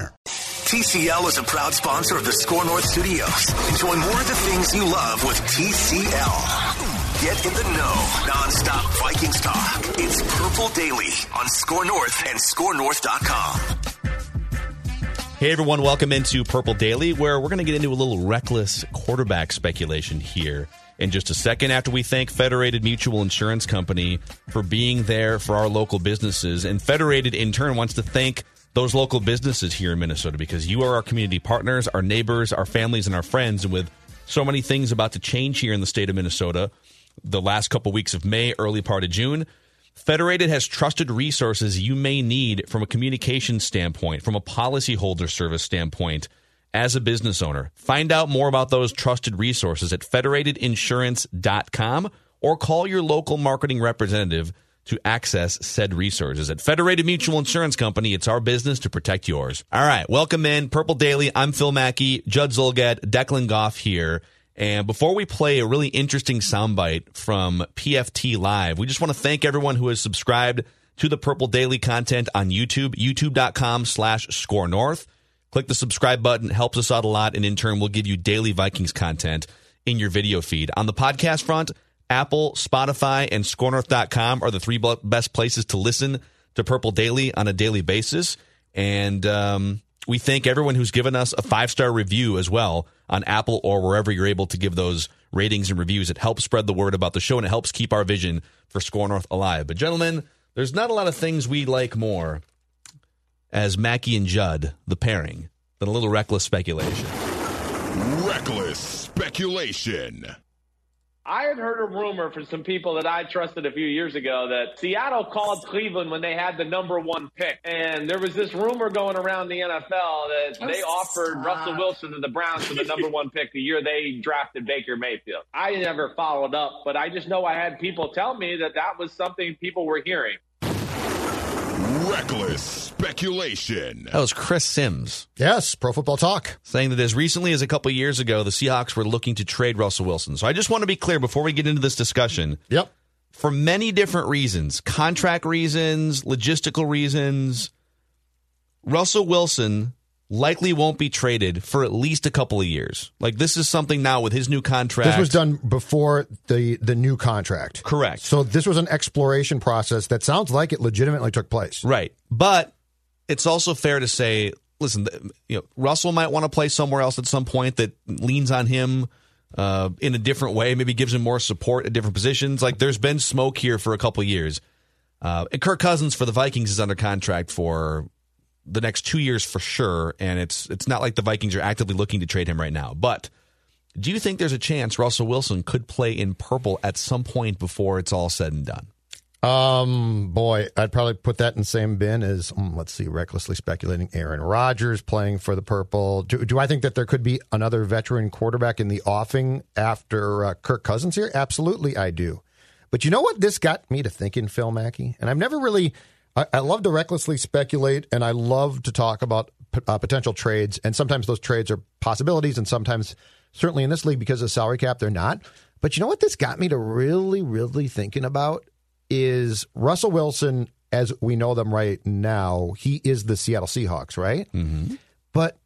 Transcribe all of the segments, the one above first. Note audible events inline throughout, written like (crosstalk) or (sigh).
TCL is a proud sponsor of the Score North Studios. Enjoy more of the things you love with TCL. Get in the know, nonstop Vikings talk. It's Purple Daily on Score North and ScoreNorth.com. Hey everyone, welcome into Purple Daily, where we're going to get into a little reckless quarterback speculation here in just a second after we thank Federated Mutual Insurance Company for being there for our local businesses. And Federated, in turn, wants to thank those local businesses here in Minnesota because you are our community partners, our neighbors, our families, and our friends. And with so many things about to change here in the state of Minnesota, the last couple weeks of May, early part of June, Federated has trusted resources you may need from a communication standpoint, from a policyholder service standpoint, as a business owner. Find out more about those trusted resources at federatedinsurance.com or call your local marketing representative to access said resources. At Federated Mutual Insurance Company, it's our business to protect yours. All right, welcome in Purple Daily. I'm Phil Mackey, Judd Zulgad, Declan Goff here. And before we play a really interesting soundbite from PFT Live, we just want to thank everyone who has subscribed to the Purple Daily content on YouTube, youtube.com slash score north. Click the subscribe button, helps us out a lot, and in turn, we'll give you daily Vikings content in your video feed. On the podcast front, Apple, Spotify, and scorenorth.com are the three best places to listen to Purple Daily on a daily basis. And um, we thank everyone who's given us a five star review as well on Apple or wherever you're able to give those ratings and reviews. It helps spread the word about the show and it helps keep our vision for Score North alive. But, gentlemen, there's not a lot of things we like more as Mackey and Judd, the pairing, than a little reckless speculation. Reckless speculation. I had heard a rumor from some people that I trusted a few years ago that Seattle called Cleveland when they had the number one pick. And there was this rumor going around the NFL that oh, they offered Russell Wilson to the Browns for the number one pick the year they drafted Baker Mayfield. I never followed up, but I just know I had people tell me that that was something people were hearing. Reckless speculation. That was Chris Sims. Yes, Pro Football Talk. Saying that as recently as a couple years ago, the Seahawks were looking to trade Russell Wilson. So I just want to be clear before we get into this discussion. Yep. For many different reasons contract reasons, logistical reasons Russell Wilson likely won't be traded for at least a couple of years. Like this is something now with his new contract. This was done before the the new contract. Correct. So this was an exploration process that sounds like it legitimately took place. Right. But it's also fair to say, listen, you know, Russell might want to play somewhere else at some point that leans on him uh, in a different way, maybe gives him more support at different positions. Like there's been smoke here for a couple of years. Uh, and Kirk Cousins for the Vikings is under contract for the next two years for sure, and it's it's not like the Vikings are actively looking to trade him right now. But do you think there's a chance Russell Wilson could play in purple at some point before it's all said and done? Um, boy, I'd probably put that in the same bin as um, let's see, recklessly speculating Aaron Rodgers playing for the purple. Do, do I think that there could be another veteran quarterback in the offing after uh, Kirk Cousins here? Absolutely, I do. But you know what? This got me to thinking, Phil Mackey, and I've never really I, I love to recklessly speculate, and I love to talk about p- uh, potential trades. And sometimes those trades are possibilities, and sometimes, certainly in this league, because of salary cap, they're not. But you know what? This got me to really, really thinking about is Russell Wilson, as we know them right now. He is the Seattle Seahawks, right? Mm-hmm. But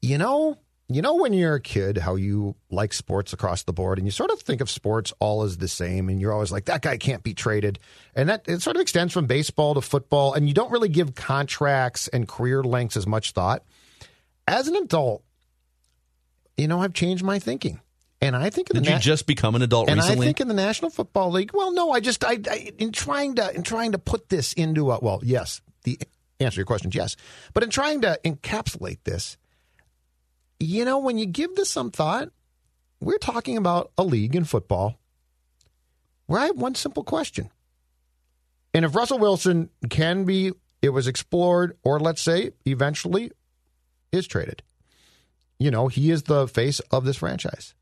you know, you know when you're a kid how you like sports across the board and you sort of think of sports all as the same and you're always like that guy can't be traded and that it sort of extends from baseball to football and you don't really give contracts and career lengths as much thought as an adult, you know, I've changed my thinking. And I think in Did the you just become an adult and recently? I think in the National Football League, well, no, I just I, I in trying to in trying to put this into a well, yes, the answer to your question is yes, but in trying to encapsulate this, you know, when you give this some thought, we're talking about a league in football where I have one simple question, and if Russell Wilson can be, it was explored, or let's say eventually is traded. You know, he is the face of this franchise.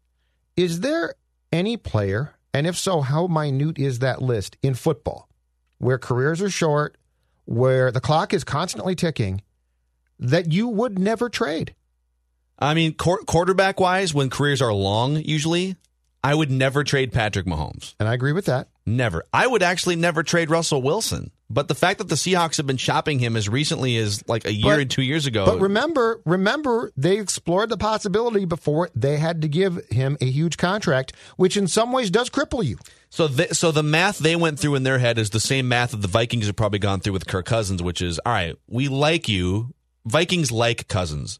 Is there any player, and if so, how minute is that list in football, where careers are short, where the clock is constantly ticking, that you would never trade? I mean, quar- quarterback wise, when careers are long, usually, I would never trade Patrick Mahomes. And I agree with that. Never. I would actually never trade Russell Wilson. But the fact that the Seahawks have been shopping him as recently as like a year But- and two years ago. But remember, remember, they explored the possibility before they had to give him a huge contract, which in some ways does cripple you. So, the, so the math they went through in their head is the same math that the Vikings have probably gone through with Kirk Cousins, which is all right. We like you. Vikings like Cousins.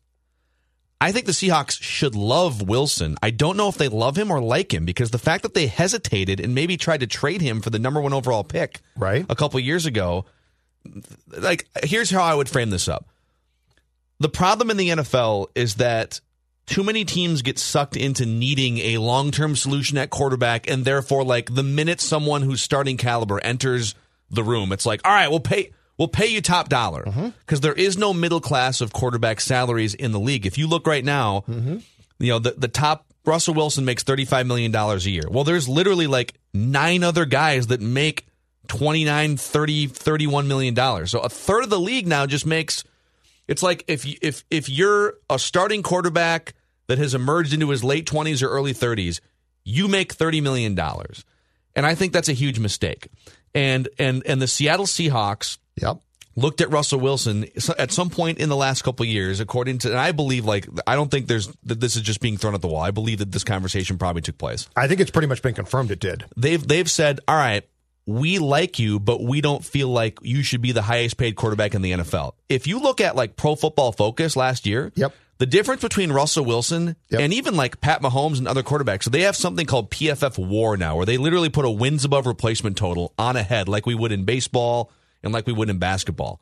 I think the Seahawks should love Wilson. I don't know if they love him or like him because the fact that they hesitated and maybe tried to trade him for the number one overall pick Right. a couple years ago. Like, here's how I would frame this up. The problem in the NFL is that too many teams get sucked into needing a long term solution at quarterback, and therefore, like the minute someone who's starting caliber enters the room, it's like, all right, we'll pay. We'll pay you top dollar mm-hmm. because there is no middle class of quarterback salaries in the league. If you look right now, mm-hmm. you know the the top Russell Wilson makes thirty five million dollars a year. Well, there's literally like nine other guys that make 29, 30, 31 million dollars. So a third of the league now just makes it's like if you, if if you're a starting quarterback that has emerged into his late 20s or early 30s, you make 30 million dollars. And I think that's a huge mistake. And and and the Seattle Seahawks Yep. looked at Russell Wilson at some point in the last couple of years, according to, and I believe like I don't think there's that this is just being thrown at the wall. I believe that this conversation probably took place. I think it's pretty much been confirmed it did. They've they've said, all right, we like you, but we don't feel like you should be the highest paid quarterback in the NFL. If you look at like Pro Football Focus last year, Yep. the difference between Russell Wilson Yep. and even like Pat Mahomes and other quarterbacks, so they have something called PFF WAR now, where they literally put a wins above replacement total on a head, like we would in baseball and like we would in basketball.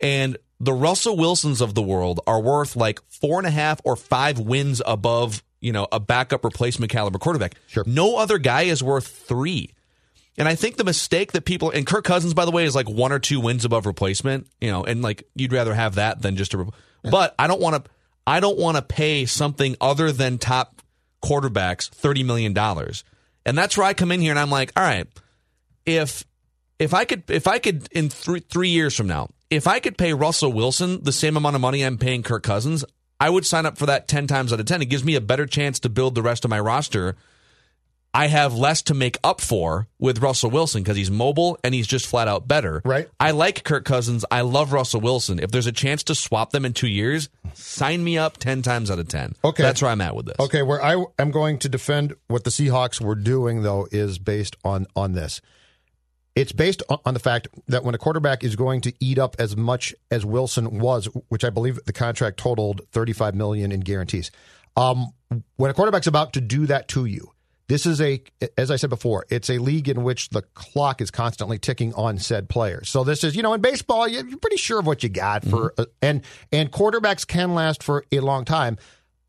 And the Russell Wilsons of the world are worth like four and a half or five wins above, you know, a backup replacement caliber quarterback. Sure. No other guy is worth three. And I think the mistake that people and Kirk Cousins, by the way, is like one or two wins above replacement, you know, and like you'd rather have that than just a. But I don't want to. I don't want to pay something other than top quarterbacks thirty million dollars, and that's where I come in here and I'm like, all right, if if I could if I could in three three years from now, if I could pay Russell Wilson the same amount of money I'm paying Kirk Cousins, I would sign up for that ten times out of ten. It gives me a better chance to build the rest of my roster. I have less to make up for with Russell Wilson because he's mobile and he's just flat out better. Right. I like Kirk Cousins. I love Russell Wilson. If there's a chance to swap them in two years, sign me up 10 times out of 10. Okay. That's where I'm at with this. Okay, where I am going to defend what the Seahawks were doing though is based on on this. It's based on, the fact that when a quarterback is going to eat up as much as Wilson was, which I believe the contract totaled 35 million in guarantees. Um, when a quarterback's about to do that to you, this is a, as I said before, it's a league in which the clock is constantly ticking on said players. So this is, you know, in baseball, you're pretty sure of what you got for, uh, and and quarterbacks can last for a long time.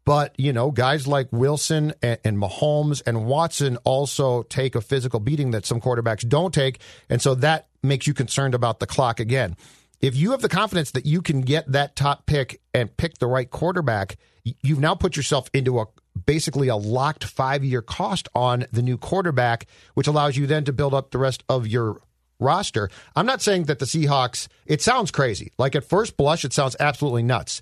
But, you know, guys like Wilson and, and Mahomes and Watson also take a physical beating that some quarterbacks don't take. And so that makes you concerned about the clock again. If you have the confidence that you can get that top pick and pick the right quarterback, you've now put yourself into a basically a locked five year cost on the new quarterback, which allows you then to build up the rest of your roster. I'm not saying that the Seahawks, it sounds crazy. Like at first blush, it sounds absolutely nuts.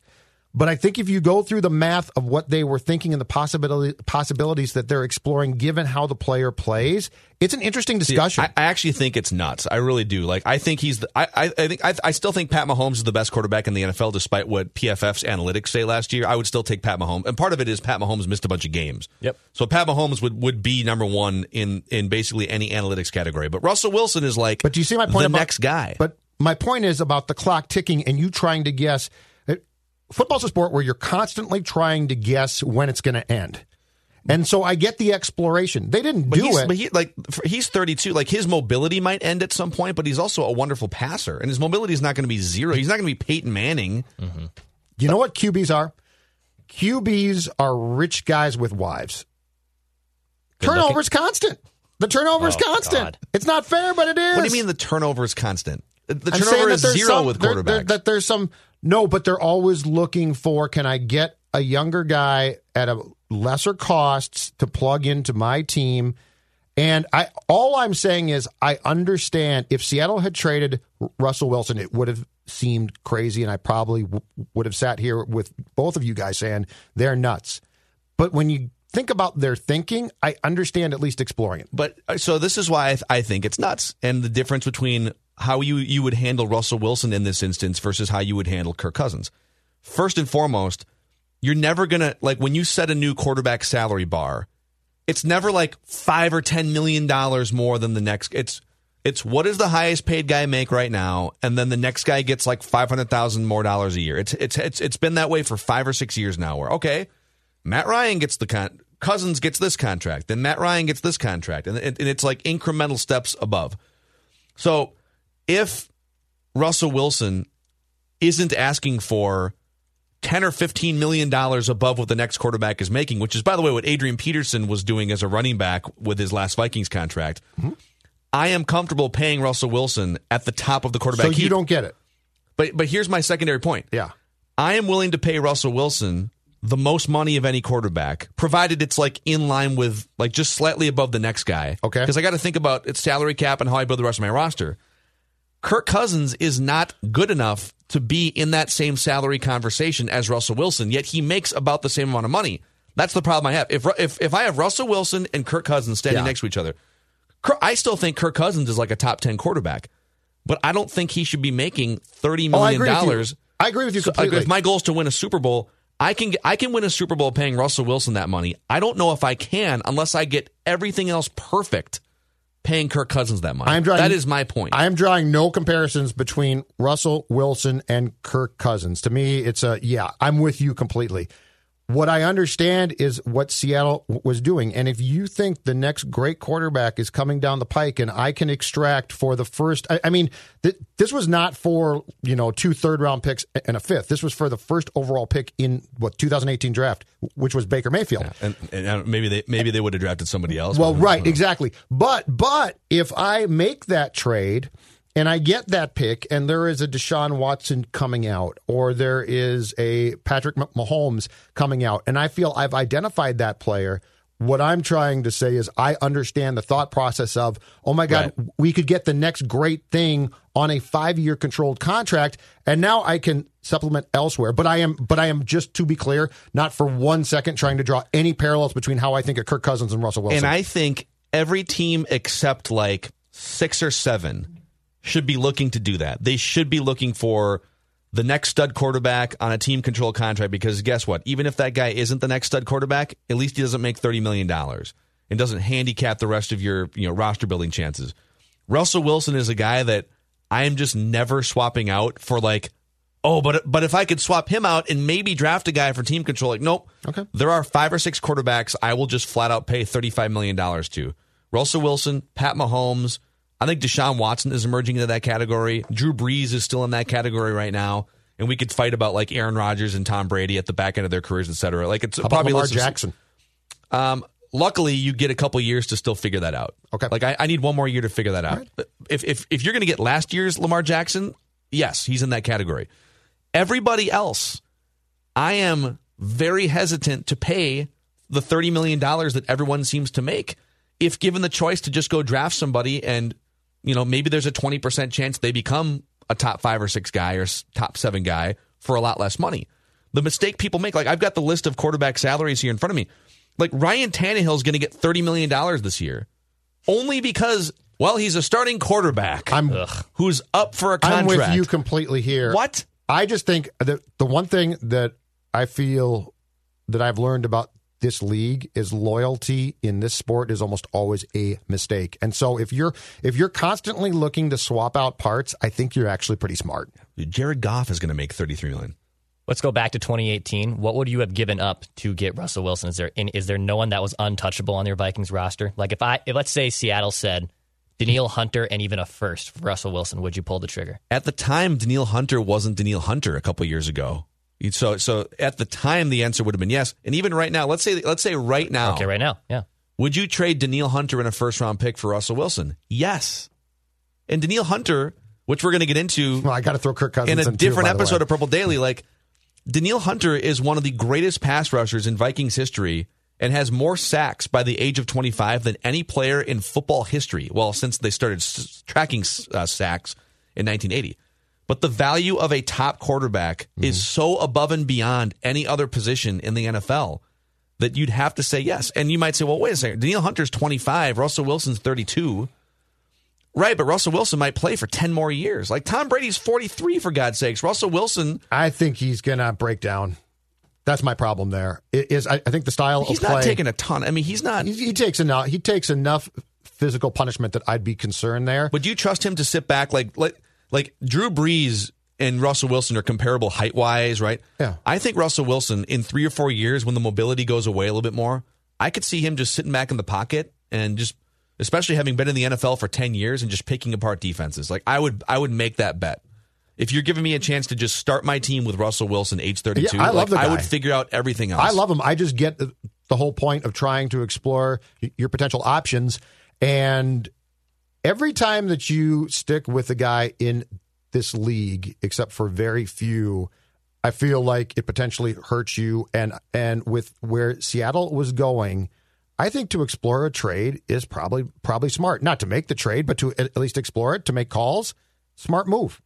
But I think if you go through the math of what they were thinking and the possibility possibilities that they're exploring, given how the player plays, it's an interesting discussion. I, I actually think it's nuts. I really do. Like, I think he's. The, I, I, I think. I, I still think Pat Mahomes is the best quarterback in the NFL, despite what PFF's analytics say last year. I would still take Pat Mahomes, and part of it is Pat Mahomes missed a bunch of games. Yep. So Pat Mahomes would, would be number one in in basically any analytics category. But Russell Wilson is like. But do you see my point? The about, next guy. But my point is about the clock ticking and you trying to guess. Football's a sport where you're constantly trying to guess when it's going to end. And so I get the exploration. They didn't But do he's, it. But he, like he's 32. Like his mobility might end at some point, but he's also a wonderful passer, and his mobility is not going to be zero. He's not going to be Peyton Manning. Mm-hmm. you know what QBs are? QBs are rich guys with wives. Turnover's constant. The turnover's Oh, constant. God. It's not fair, but it is. What do you mean the turnover is constant? The turnover is zero some- with there- quarterbacks. there- that there's some no, but they're always looking for can I get a younger guy at a lesser costs to plug into my team? And I all I'm saying is I understand if Seattle had traded Russell Wilson, it would have seemed crazy, and I probably w- would have sat here with both of you guys saying they're nuts. But when you think about their thinking, I understand at least exploring it. But uh, so this is why I, th- I think it's nuts, and the difference between how you you would handle Russell Wilson in this instance versus how you would handle Kirk Cousins. First and foremost, you're never gonna like when you set a new quarterback salary bar. It's never like five or ten million dollars more than the next. It's it's what does the highest paid guy make right now, and then the next guy gets like five hundred thousand more dollars a year. It's it's it's it's been that way for five or six years now. Where okay, Matt Ryan gets the con- Cousins gets this contract, then Matt Ryan gets this contract, and, it, and it's like incremental steps above. So if Russell Wilson isn't asking for 10 or 15 million dollars above what the next quarterback is making, which is by the way what Adrian Peterson was doing as a running back with his last Vikings contract. I am comfortable paying Russell Wilson at the top of the quarterback. So you don't get it. But but here's my secondary point. Yeah. I am willing to pay Russell Wilson the most money of any quarterback, provided it's like in line with like just slightly above the next guy. Okay. Because I got to think about its salary cap and how I build the rest of my roster. Kirk Cousins is not good enough to be in that same salary conversation as Russell Wilson, yet he makes about the same amount of money. That's the problem I have. If if if I have Russell Wilson and Kirk Cousins standing Yeah. next to each other, Kirk- I still think Kirk Cousins is like a top ten quarterback, but I don't think he should be making thirty Oh, I million agree dollars. I agree with you So, uh, if my goal is to win a Super Bowl, I can I can win a Super Bowl paying Russell Wilson that money. I don't know if I can unless I get everything else perfect, paying Kirk Cousins that much. I'm drawing, that is my point. I am drawing no comparisons between Russell Wilson and Kirk Cousins. To me, it's a yeah. I'm with you completely. What I understand is what Seattle was doing, and if you think the next great quarterback is coming down the pike, and I can extract for the first, I, I mean, th- this was not for you know two third round picks and a fifth. This was for the first overall pick in what 2018 draft, which was Baker Mayfield. and, and uh, maybe they maybe they would have drafted somebody else. Well, right, exactly. But but if I make that trade and I get that pick, and there is a Deshaun Watson coming out, or there is a Patrick Mah- Mahomes coming out, and I feel I've identified that player. What I'm trying to say is, I understand the thought process of, oh my God, Right. we could get the next great thing on a five year controlled contract, and now I can supplement elsewhere. But I am, but I am just to be clear, not for one second trying to draw any parallels between how I think of Kirk Cousins and Russell Wilson. And I think every team except like six or seven should be looking to do that. They should be looking for the next stud quarterback on a team control contract because guess what? Even if that guy isn't the next stud quarterback, at least he doesn't make $30 million and doesn't handicap the rest of your you know roster building chances. Russell Wilson is a guy that I am just never swapping out for like, oh, but but if I could swap him out and maybe draft a guy for team control, like nope. Okay. There are five or six quarterbacks I will just flat out pay thirty five million dollars to. Russell Wilson, Pat Mahomes. I think Deshaun Watson is emerging into that category. Drew Brees is still in that category right now. And we could fight about like Aaron Rodgers and Tom Brady at the back end of their careers, et cetera. Like it's How about probably Lamar Jackson? um, luckily, you get a couple years to still figure that out. Okay. Like I, I need one more year to figure that out. If if if you're going to get last year's Lamar Jackson, yes, he's in that category. Everybody else, I am very hesitant to pay the thirty million dollars that everyone seems to make. If given the choice to just go draft somebody and you know maybe there's a twenty percent chance they become a top five or six guy or top seven guy for a lot less money. The mistake people make, like I've got the list of quarterback salaries here in front of me. Like Ryan Tannehill is going to get thirty million dollars this year, only because well he's a starting quarterback I'm who's up for a I'm with you completely here. What? I just think that the one thing that I feel that I've learned about this league is loyalty in this sport is almost always a mistake. And so if you're if you're constantly looking to swap out parts, I think you're actually pretty smart. Jared Goff is going to make thirty three million. Let's go back to 2018. What would you have given up to get Russell Wilson? Is there is there no one that was untouchable on your Vikings roster? Like if I if let's say Seattle said Danielle Hunter and even a first for Russell Wilson, would you pull the trigger? At the time, Danielle Hunter wasn't Danielle Hunter a couple years ago. So so at the time the answer would have been yes. And even right now, let's say let's say right now. Okay, right now. Yeah. Would you trade Danielle Hunter in a first round pick for Russell Wilson? Yes. And Danielle Hunter, which we're going to get into Well, I got to throw Kirk Cousins in a in too, different by episode of Purple Daily, like Danielle Hunter is one of the greatest pass rushers in Vikings history and has more sacks by the age of 25 than any player in football history. Well, since they started s- tracking uh, sacks in 1980. But the value of a top quarterback Mm-hmm. is so above and beyond any other position in the NFL that you'd have to say yes. And you might say, well, wait a second. Danielle Hunter's 25, Russell Wilson's 32. Right, but Russell Wilson might play for 10 more years. Like Tom Brady's 43, for God's sakes. Russell Wilson, I think he's going to break down. That's my problem there. It is I, I think the style he's of play not taking a ton. I mean, he's not. he, he takes enough he takes enough physical punishment that I'd be concerned there. Would you trust him to sit back like like like Drew Brees and Russell Wilson are comparable height wise, right? Yeah. I think Russell Wilson in three or four years, when the mobility goes away a little bit more, I could see him just sitting back in the pocket and just, especially having been in the NFL for ten years and just picking apart defenses. Like I would, I would make that bet. If you're giving me a chance to just start my team with Russell Wilson, age 32, Yeah, I love like, the I would figure out everything else. I love him. I just get the, the whole point of trying to explore your potential options. And every time that you stick with a guy in this league, except for very few, I feel like it potentially hurts you. And and with where Seattle was going, I think to explore a trade is probably probably smart. Not to make the trade, but to at at least explore it, to make calls. Smart move.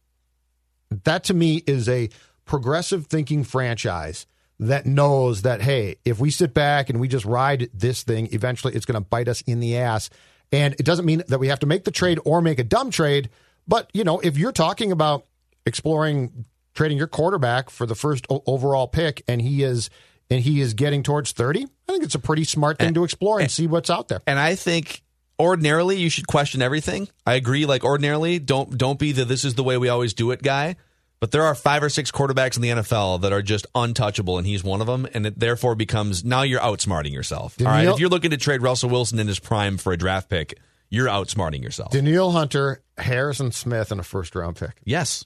That to me is a progressive thinking franchise that knows that hey, if we sit back and we just ride this thing, eventually it's going to bite us in the ass. And it doesn't mean that we have to make the trade or make a dumb trade, but you know, if you're talking about exploring trading your quarterback for the first o- overall pick and he is and he is getting towards 30, I think it's a pretty smart thing to explore and see what's out there. and I think ordinarily you should question everything. I agree. Like ordinarily, don't don't be the this is the way we always do it guy. But there are five or six quarterbacks in the NFL that are just untouchable, and he's one of them. And it therefore becomes now you're outsmarting yourself. All right, if you're looking to trade Russell Wilson in his prime for a draft pick, you're outsmarting yourself. Danielle Hunter, Harrison Smith, and a first round pick. Yes.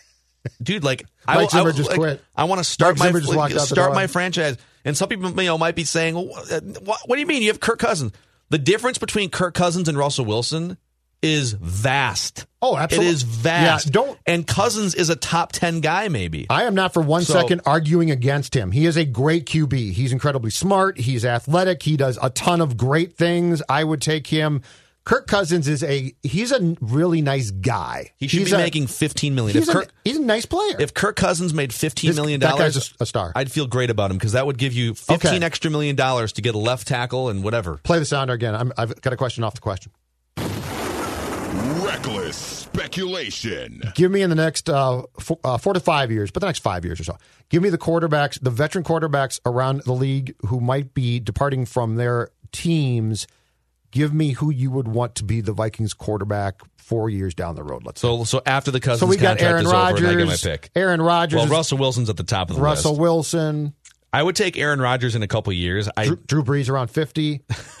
(laughs) Dude, like Mike Zimmer just like, quit. I want to start Mike my Zimmer just walked out start my franchise, and some people you know might be saying, well, what, "What do you mean you have Kirk Cousins?" The difference between Kirk Cousins and Russell Wilson is vast. Oh, absolutely. It is vast. Yeah, don't- and Cousins is a top ten guy, maybe. I am not for one So- second arguing against him. He is a great QB. He's incredibly smart. He's athletic. He does a ton of great things. I would take him. Kirk Cousins is a he's a really nice guy. he should he's be a, making fifteen million. He's, If a, he's a nice player. if Kirk Cousins made fifteen This- million dollars, a- a star. I'd feel great about him because that would give you fifteen Okay. extra million dollars to get a left tackle and whatever. Play the sounder again. I'm, I've got a question off the question. Reckless speculation. Give me in the next uh, four, uh, four to five years, but the next five years or so. Give me the quarterbacks, the veteran quarterbacks around the league who might be departing from their teams. Give me who you would want to be the Vikings quarterback four years down the road. Let's say. So, so after the Cousins So we got contract Aaron is over, and I get my Rodgers, pick. Aaron Rodgers, Well, Russell Wilson's at the top of the Russell list. Russell Wilson, I would take Aaron Rodgers in a couple years. I Drew, Drew Brees around fifty. (laughs)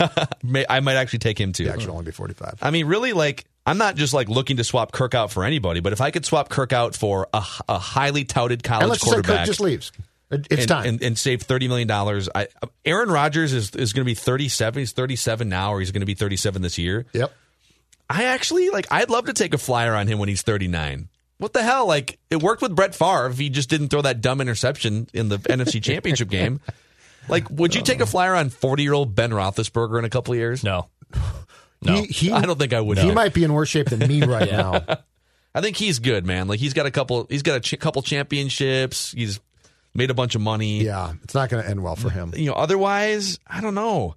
I might actually take him too. He actually only be forty-five. I mean, really, like I'm not just like looking to swap Kirk out for anybody, but if I could swap Kirk out for a, a highly touted college And let's just say Kirk quarterback, just leaves. It's and, time. and, and save thirty million dollars. Aaron Rodgers is is going to be thirty seven. He's thirty seven now, or he's going to be thirty seven this year. yep. I actually like. I'd love to take a flyer on him when he's 39. What the hell? Like it worked with Brett Favre. If he just didn't throw that dumb interception in the NFC (laughs) Championship game. Like, would you take a uh. flyer on 40 year old Ben Roethlisberger in a couple of years? No. No. He, he, I don't think I would. He might be in worse shape than me (laughs) right now. (laughs) I think he's good, man. Like he's got a couple. He's got a ch- couple championships. He's made a bunch of money. Yeah, it's not going to end well for him. you know otherwise i don't know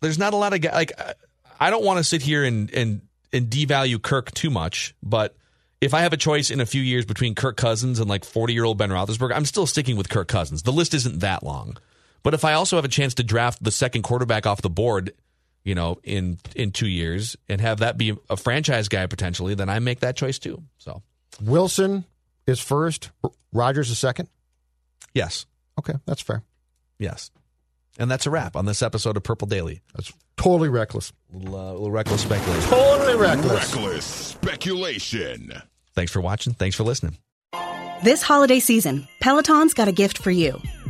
there's not a lot of guys like I- i don't want to sit here and and and devalue kirk too much but if i have a choice in a few years between kirk cousins and like 40 year old ben roethlisberger i'm still sticking with kirk cousins the list isn't that long but if i also have a chance to draft the second quarterback off the board you know in in two years and have that be a franchise guy potentially then i make that choice too so Wilson is first. Rodgers is second. Yes. Okay, that's fair. Yes. And that's a wrap on this episode of Purple Daily. That's totally reckless. Little, uh, little reckless speculation. Totally reckless. Reckless speculation. Thanks for watching. Thanks for listening. This holiday season, Peloton's got a gift for you.